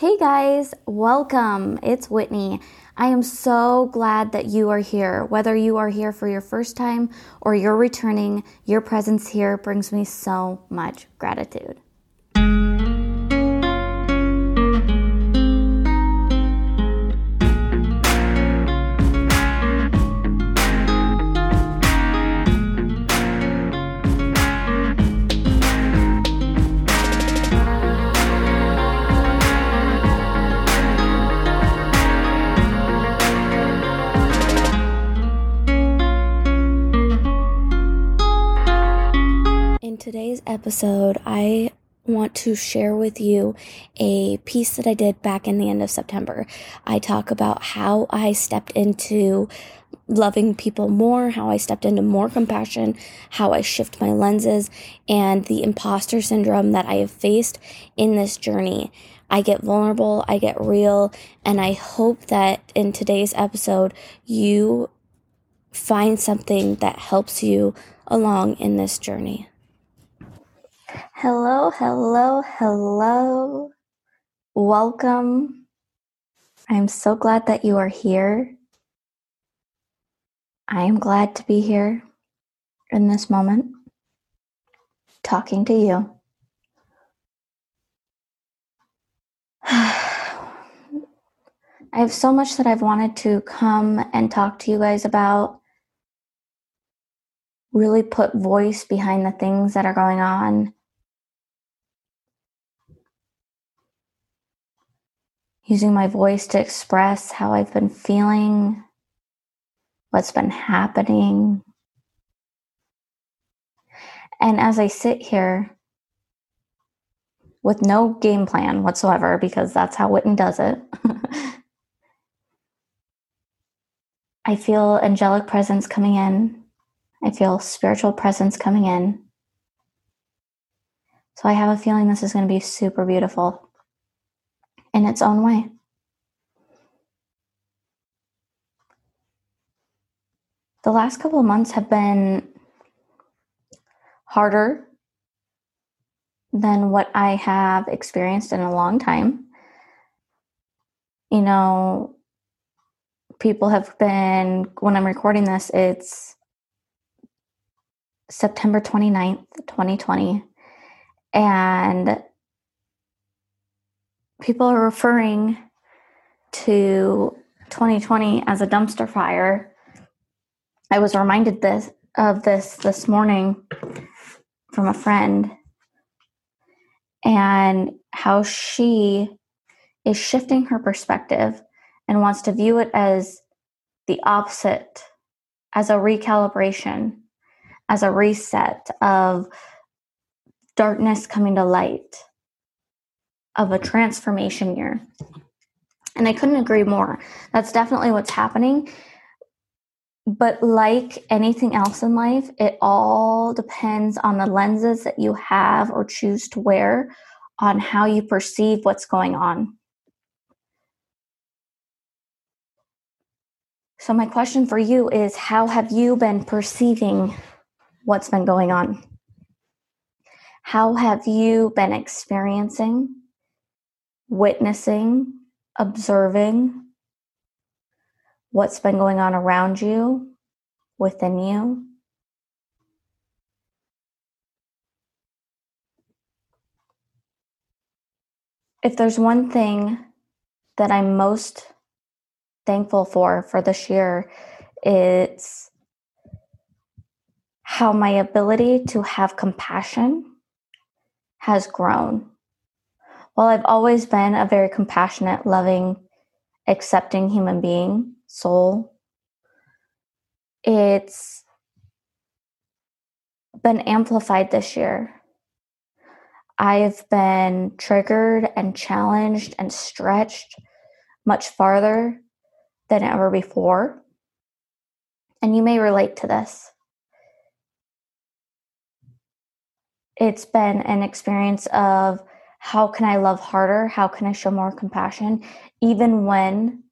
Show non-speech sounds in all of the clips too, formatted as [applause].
Hey guys, welcome. It's Whitney. I am so glad that you are here. Whether you are here for your first time or you're returning, your presence here brings me so much gratitude. Episode, I want to share with you a piece that I did back in the end of September. I talk about how I stepped into loving people more, how I stepped into more compassion, how I shift my lenses, and the imposter syndrome that I have faced in this journey. I get vulnerable, I get real, and I hope that in today's episode, you find something that helps you along in this journey. Hello, hello, hello. Welcome. I'm so glad that you are here. I am glad to be here in this moment, talking to you. [sighs] I have so much that I've wanted to come and talk to you guys about. Really put voice behind the things that are going on using my voice to express how I've been feeling, what's been happening. And as I sit here with no game plan whatsoever, because that's how Whitney does it, [laughs] I feel angelic presence coming in. I feel spiritual presence coming in. So I have a feeling this is going to be super beautiful in its own way. The last couple of months have been harder than what I have experienced in a long time. You know, people have been, when I'm recording this, it's September 29th, 2020. And people are referring to 2020 as a dumpster fire. I was reminded this of this this morning from a friend and how she is shifting her perspective and wants to view it as the opposite as a recalibration as a reset of darkness coming to light of a transformation year. And I couldn't agree more. That's definitely what's happening. But like anything else in life, it all depends on the lenses that you have or choose to wear on how you perceive what's going on. So, my question for you is How have you been perceiving what's been going on? How have you been experiencing witnessing, observing what's been going on around you, within you. If there's one thing that I'm most thankful for for this year, it's how my ability to have compassion has grown. While I've always been a very compassionate, loving, accepting human being, soul, it's been amplified this year. I've been triggered and challenged and stretched much farther than ever before. And you may relate to this. It's been an experience of how can I love harder? How can I show more compassion? Even when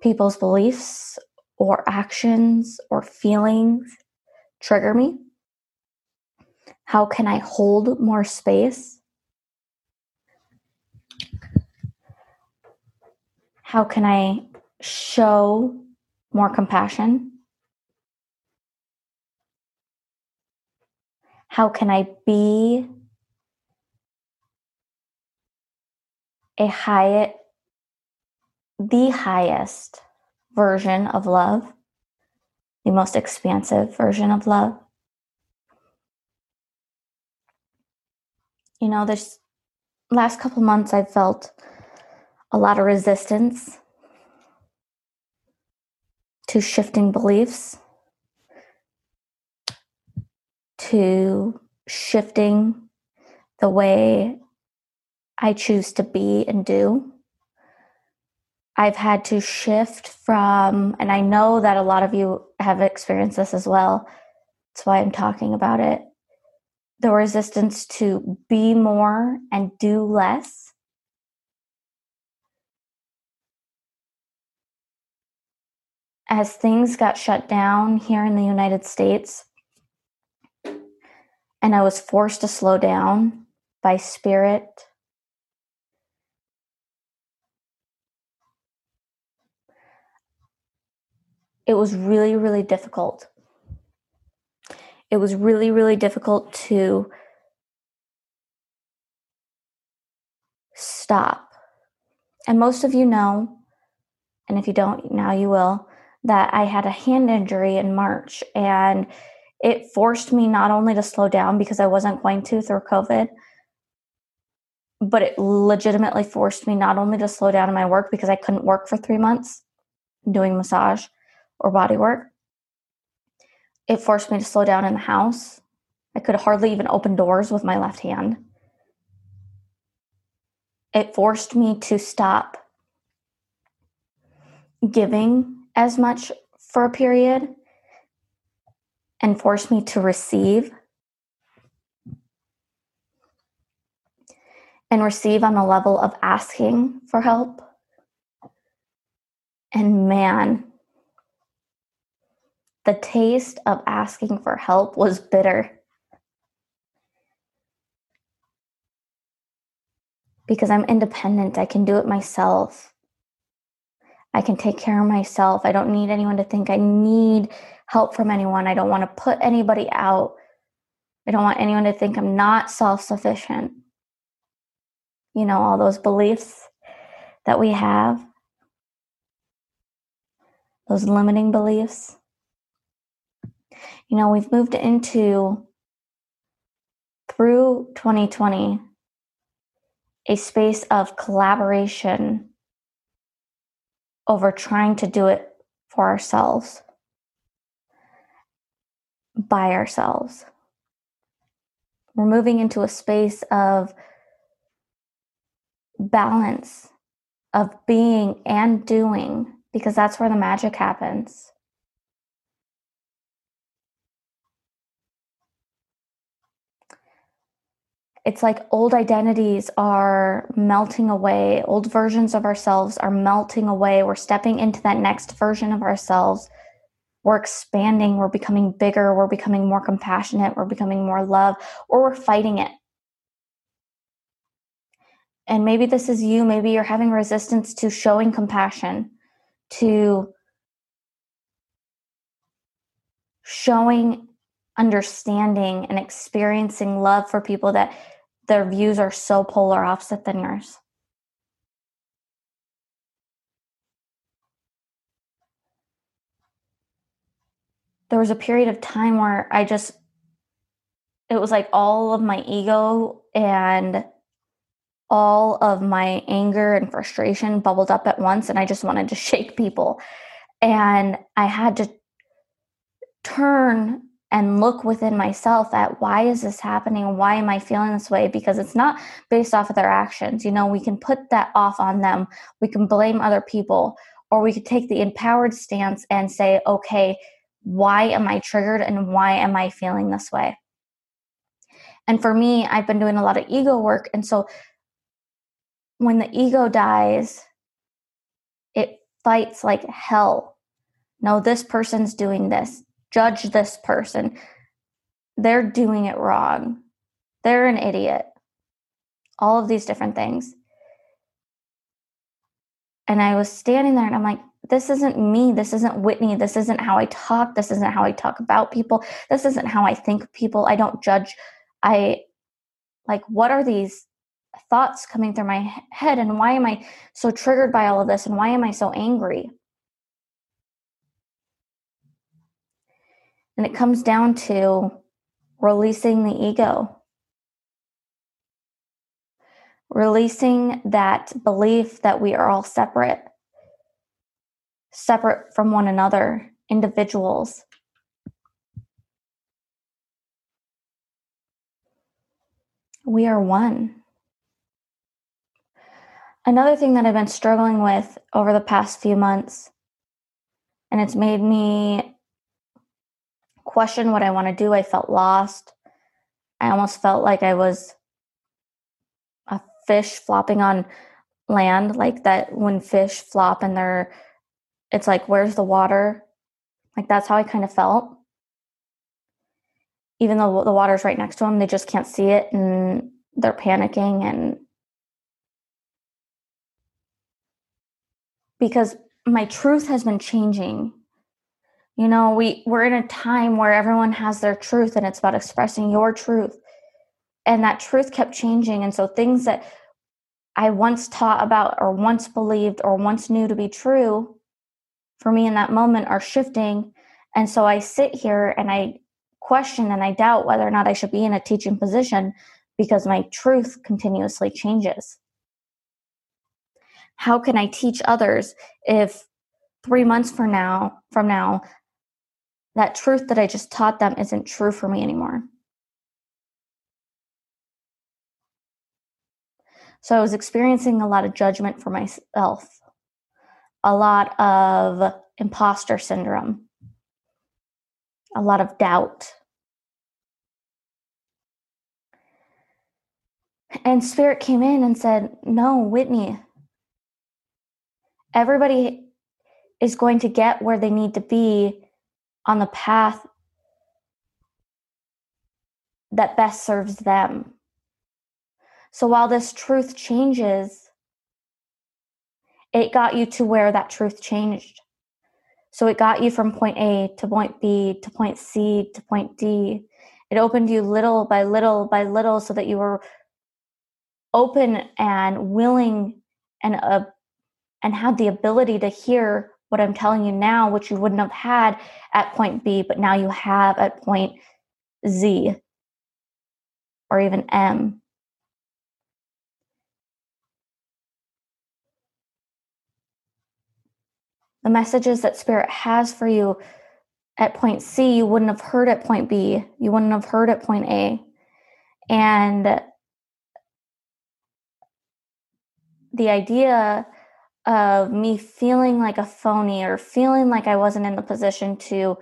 people's beliefs or actions or feelings trigger me? How can I hold more space? How can I show more compassion? How can I be a high, the highest version of love, the most expansive version of love? You know, this last couple months I've felt a lot of resistance to shifting beliefs, to shifting the way I choose to be and do. I've had to shift from, and I know that a lot of you have experienced this as well. That's why I'm talking about it. The resistance to be more and do less. As things got shut down here in the United States, and I was forced to slow down by spirit it was really, really difficult. It was really, really difficult to stop. And most of you know, and if you don't, now you will, that I had a hand injury in March and it forced me not only to slow down because I wasn't going to through COVID, but it legitimately forced me not only to slow down in my work because I couldn't work for three months doing massage, or body work. It forced me to slow down in the house. I could hardly even open doors with my left hand. It forced me to stop giving as much for a period and forced me to receive and receive on the level of asking for help. And man, the taste of asking for help was bitter. Because I'm independent, I can do it myself. I can take care of myself. I don't need anyone to think I need help from anyone. I don't want to put anybody out. I don't want anyone to think I'm not self sufficient. You know, all those beliefs that we have, those limiting beliefs you know, we've moved into through 2020 a space of collaboration over trying to do it for ourselves, by ourselves. We're moving into a space of balance, of being and doing, because that's where the magic happens. It's like old identities are melting away. Old versions of ourselves are melting away. We're stepping into that next version of ourselves. We're expanding. We're becoming bigger. We're becoming more compassionate. We're becoming more love or we're fighting it. And maybe this is you. Maybe you're having resistance to showing compassion to showing understanding and experiencing love for people that their views are so polar opposite than yours. There was a period of time where I just, it was like all of my ego and all of my anger and frustration bubbled up at once, and I just wanted to [laughs] shake people. And I had to turn and look within myself at why is this happening? Why am i feeling this way? Because it's not based off of their actions. You know we can put that off on them. We can blame other people or we could take the empowered stance and say okay why am i triggered and why am i feeling this way? And for me i've been doing a lot of ego work and so when the ego dies it fights like hell. No this person's doing this judge this person. They're doing it wrong. They're an idiot. All of these different things. And I was standing there and I'm like, this isn't me. This isn't Whitney. This isn't how I talk. This isn't how I talk about people. This isn't how I think people. I don't judge. I like, what are these thoughts coming through my head? And why am I so triggered by all of this? And why am I so angry? And it comes down to releasing the ego, releasing that belief that we are all separate separate from one another, individuals. We are one. Another thing that I've been struggling with over the past few months, and it's made me question what I want to do. I felt lost. I almost felt like I was a fish flopping on land, like that when fish flop and they're it's like, where's the water? Like, that's how I kind of felt. Even though the water's right next to them, they just can't see it and they're panicking. And because my truth has been changing. You know, we, we're in a time where everyone has their truth and it's about expressing your truth. And that truth kept changing. And so things that I once taught about or once believed or once knew to be true for me in that moment are shifting. And so I sit here and I question and I doubt whether or not I should be in a teaching position because my truth continuously changes. How can I teach others if three months from now, from now, that truth that I just taught them isn't true for me anymore? So I was experiencing a lot of judgment for myself a lot of imposter syndrome, a lot of doubt. And Spirit came in and said, No, Whitney, everybody is going to get where they need to be on the path that best serves them. So while this truth changes, it got you to where that truth changed. So it got you from point A to point B to point C to point D. It opened you little by little by little so that you were open and willing and uh, and had the ability to hear what I'm telling you now, which you wouldn't have had at point B, but now you have at point Z or even M. the messages that spirit has for you at point C, you wouldn't have heard at point B, you wouldn't have heard at point A. And the idea of me feeling like a phony or feeling like I wasn't in the position to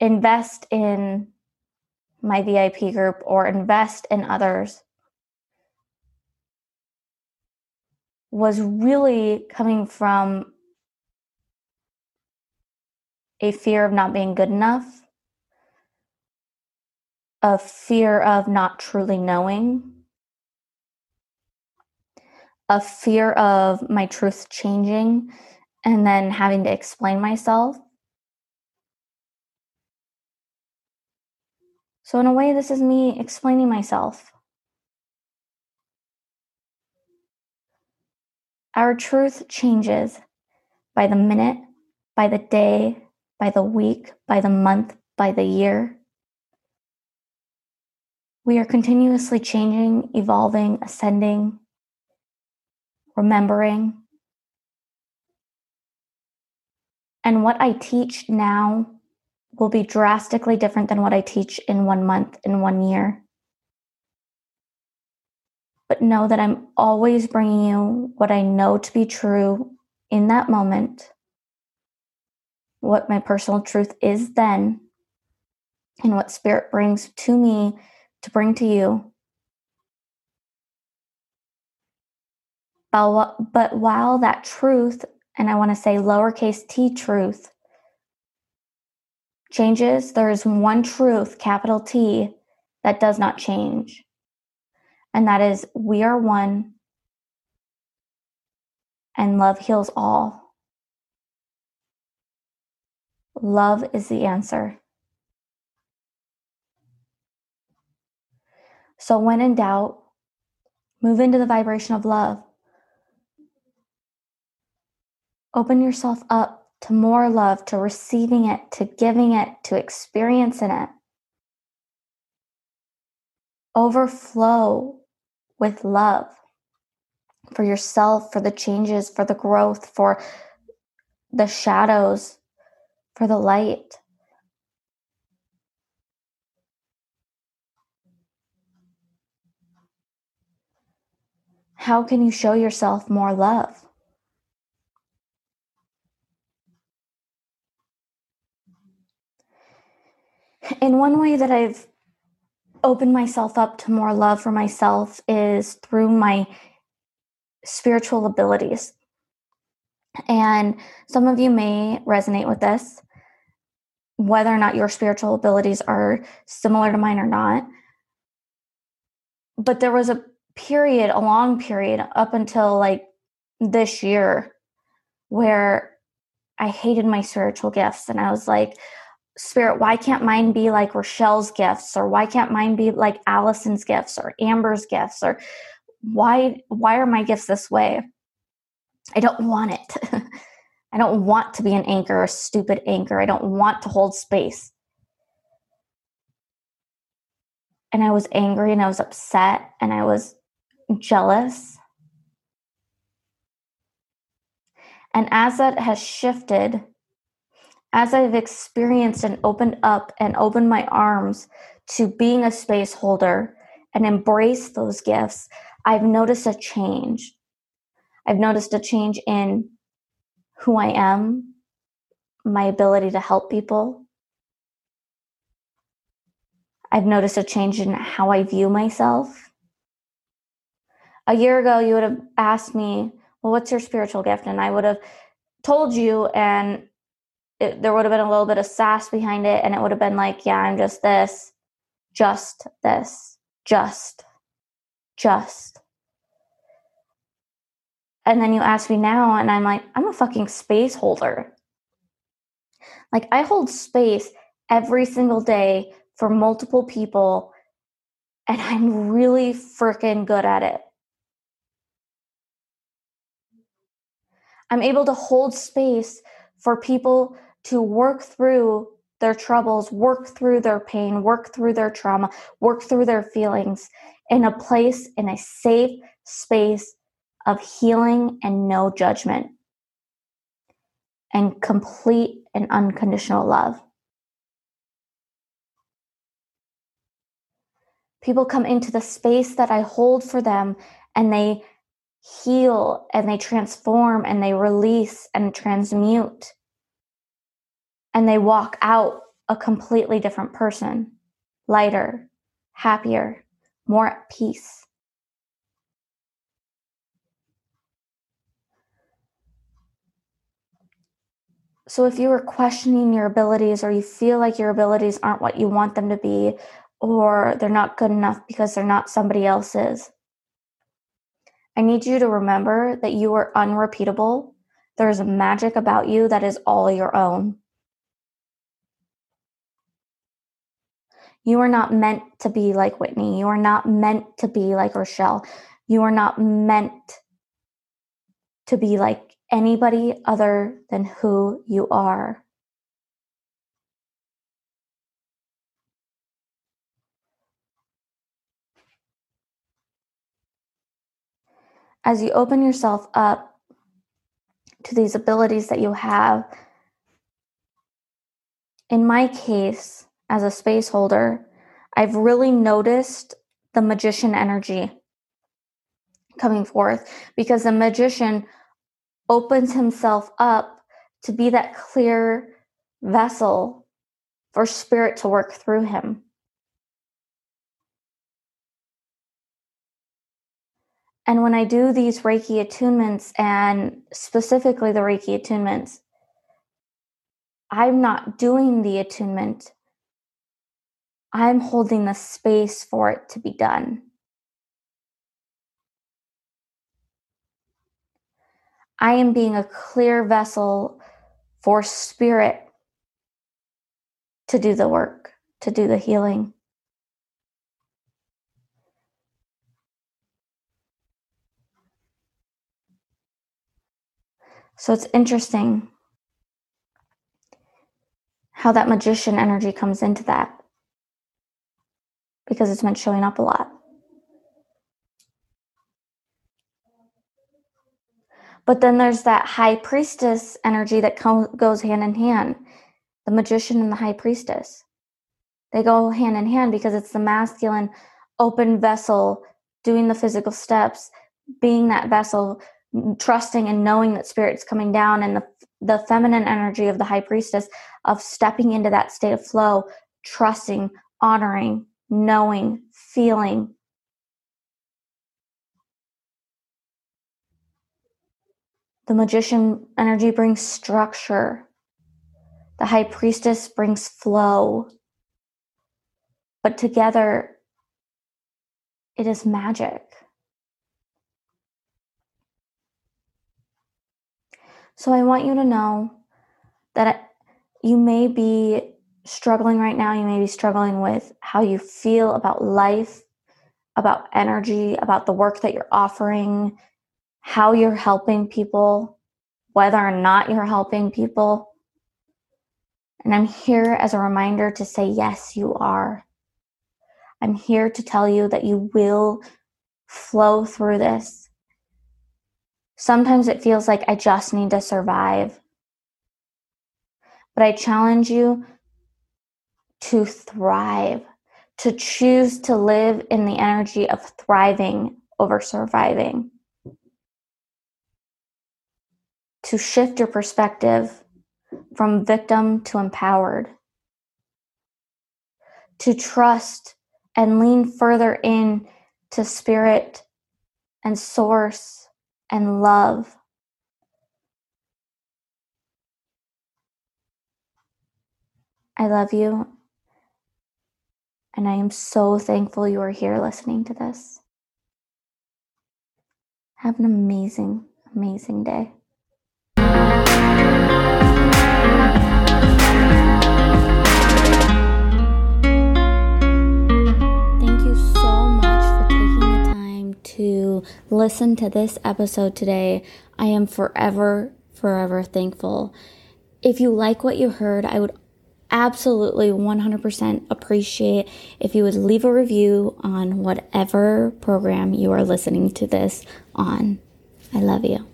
invest in my VIP group or invest in others was really coming from a fear of not being good enough, a fear of not truly knowing, a fear of my truth changing and then having to explain myself. So, in a way, this is me explaining myself. Our truth changes by the minute, by the day, by the week, by the month, by the year. We are continuously changing, evolving, ascending, remembering. And what I teach now will be drastically different than what I teach in one month, in one year but know that I'm always bringing you what I know to be true in that moment, what my personal truth is then, and what Spirit brings to me to bring to you. But but while that truth, and I want to say lowercase t truth, changes, there is one truth, capital T, that does not change and that is we are one. and love heals all. Love is the answer. So, when in doubt, move into the vibration of love. Open yourself up to more love, to receiving it, to giving it, to experiencing it. Overflow with love for yourself, for the changes, for the growth, for the shadows, for the light. How can you show yourself more love? And one way that I've opened myself up to more love for myself is through my spiritual abilities. And some of you may resonate with this, whether or not your spiritual abilities are similar to mine or not. But there was a period, a long period up until like this year, where I hated my spiritual gifts. And I was like, Spirit, why can't mine be like Rochelle's gifts? Or why can't mine be like Allison's gifts or Amber's gifts? Or why why are my gifts this way? I don't want it. [laughs] I don't want to be an anchor, a stupid anchor. I don't want to hold space. And I was angry and I was upset and I was jealous. And as that has shifted, as I've experienced and opened up and opened my arms to being a space holder and embrace those gifts, I've noticed a change. I've noticed a change in who I am, my ability to help people. I've noticed a change in how I view myself. A year ago, you would have asked me, Well, what's your spiritual gift? And I would have told you, and it, there would have been a little bit of sass behind it, and it would have been like, Yeah, I'm just this, just this, just, just. And then you ask me now, and I'm like, I'm a fucking space holder. Like, I hold space every single day for multiple people, and I'm really freaking good at it. I'm able to hold space for people to work through their troubles, work through their pain, work through their trauma, work through their feelings in a place, in a safe space of healing and no judgment and complete and unconditional love. People come into the space that I hold for them and they heal and they transform and they release and transmute. And they walk out a completely different person, lighter, happier, more at peace. So if you are questioning your abilities or you feel like your abilities aren't what you want them to be, or they're not good enough because they're not somebody else's, I need you to remember that you are unrepeatable. There's a magic about you that is all your own. You are not meant to be like Whitney. You are not meant to be like Rochelle. You are not meant to be like anybody other than who you are. As you open yourself up to these abilities that you have, in my case, as a space holder, I've really noticed the magician energy coming forth because the magician opens himself up to be that clear vessel for spirit to work through him. And when I do these Reiki attunements, and specifically the Reiki attunements, I'm not doing the attunement. I'm holding the space for it to be done. I am being a clear vessel for spirit to do the work, to do the healing. So it's interesting how that magician energy comes into that because it's been showing up a lot. But then there's that high priestess energy that co- goes hand in hand the magician and the high priestess. They go hand in hand because it's the masculine, open vessel doing the physical steps, being that vessel, trusting and knowing that spirit's coming down, and the, the feminine energy of the high priestess of stepping into that state of flow, trusting, honoring, knowing, feeling, The magician energy brings structure. The high priestess brings flow. But together, it is magic. So I want you to know that you may be struggling right now. You may be struggling with how you feel about life, about energy, about the work that you're offering, how you're helping people, whether or not you're helping people. And I'm here as a reminder to say, yes, you are. I'm here to tell you that you will flow through this. Sometimes it feels like I just need to survive. But I challenge you to thrive, to choose to live in the energy of thriving over surviving. to shift your perspective from victim to empowered, to trust and lean further in to spirit and source and love. I love you. And I am so thankful you are here listening to this. Have an amazing, amazing day. Thank you so much for taking the time to listen to this episode today, I am forever, forever thankful. If you like what you heard, I would absolutely 100% appreciate if you would leave a review on whatever program you are listening to this on. I love you.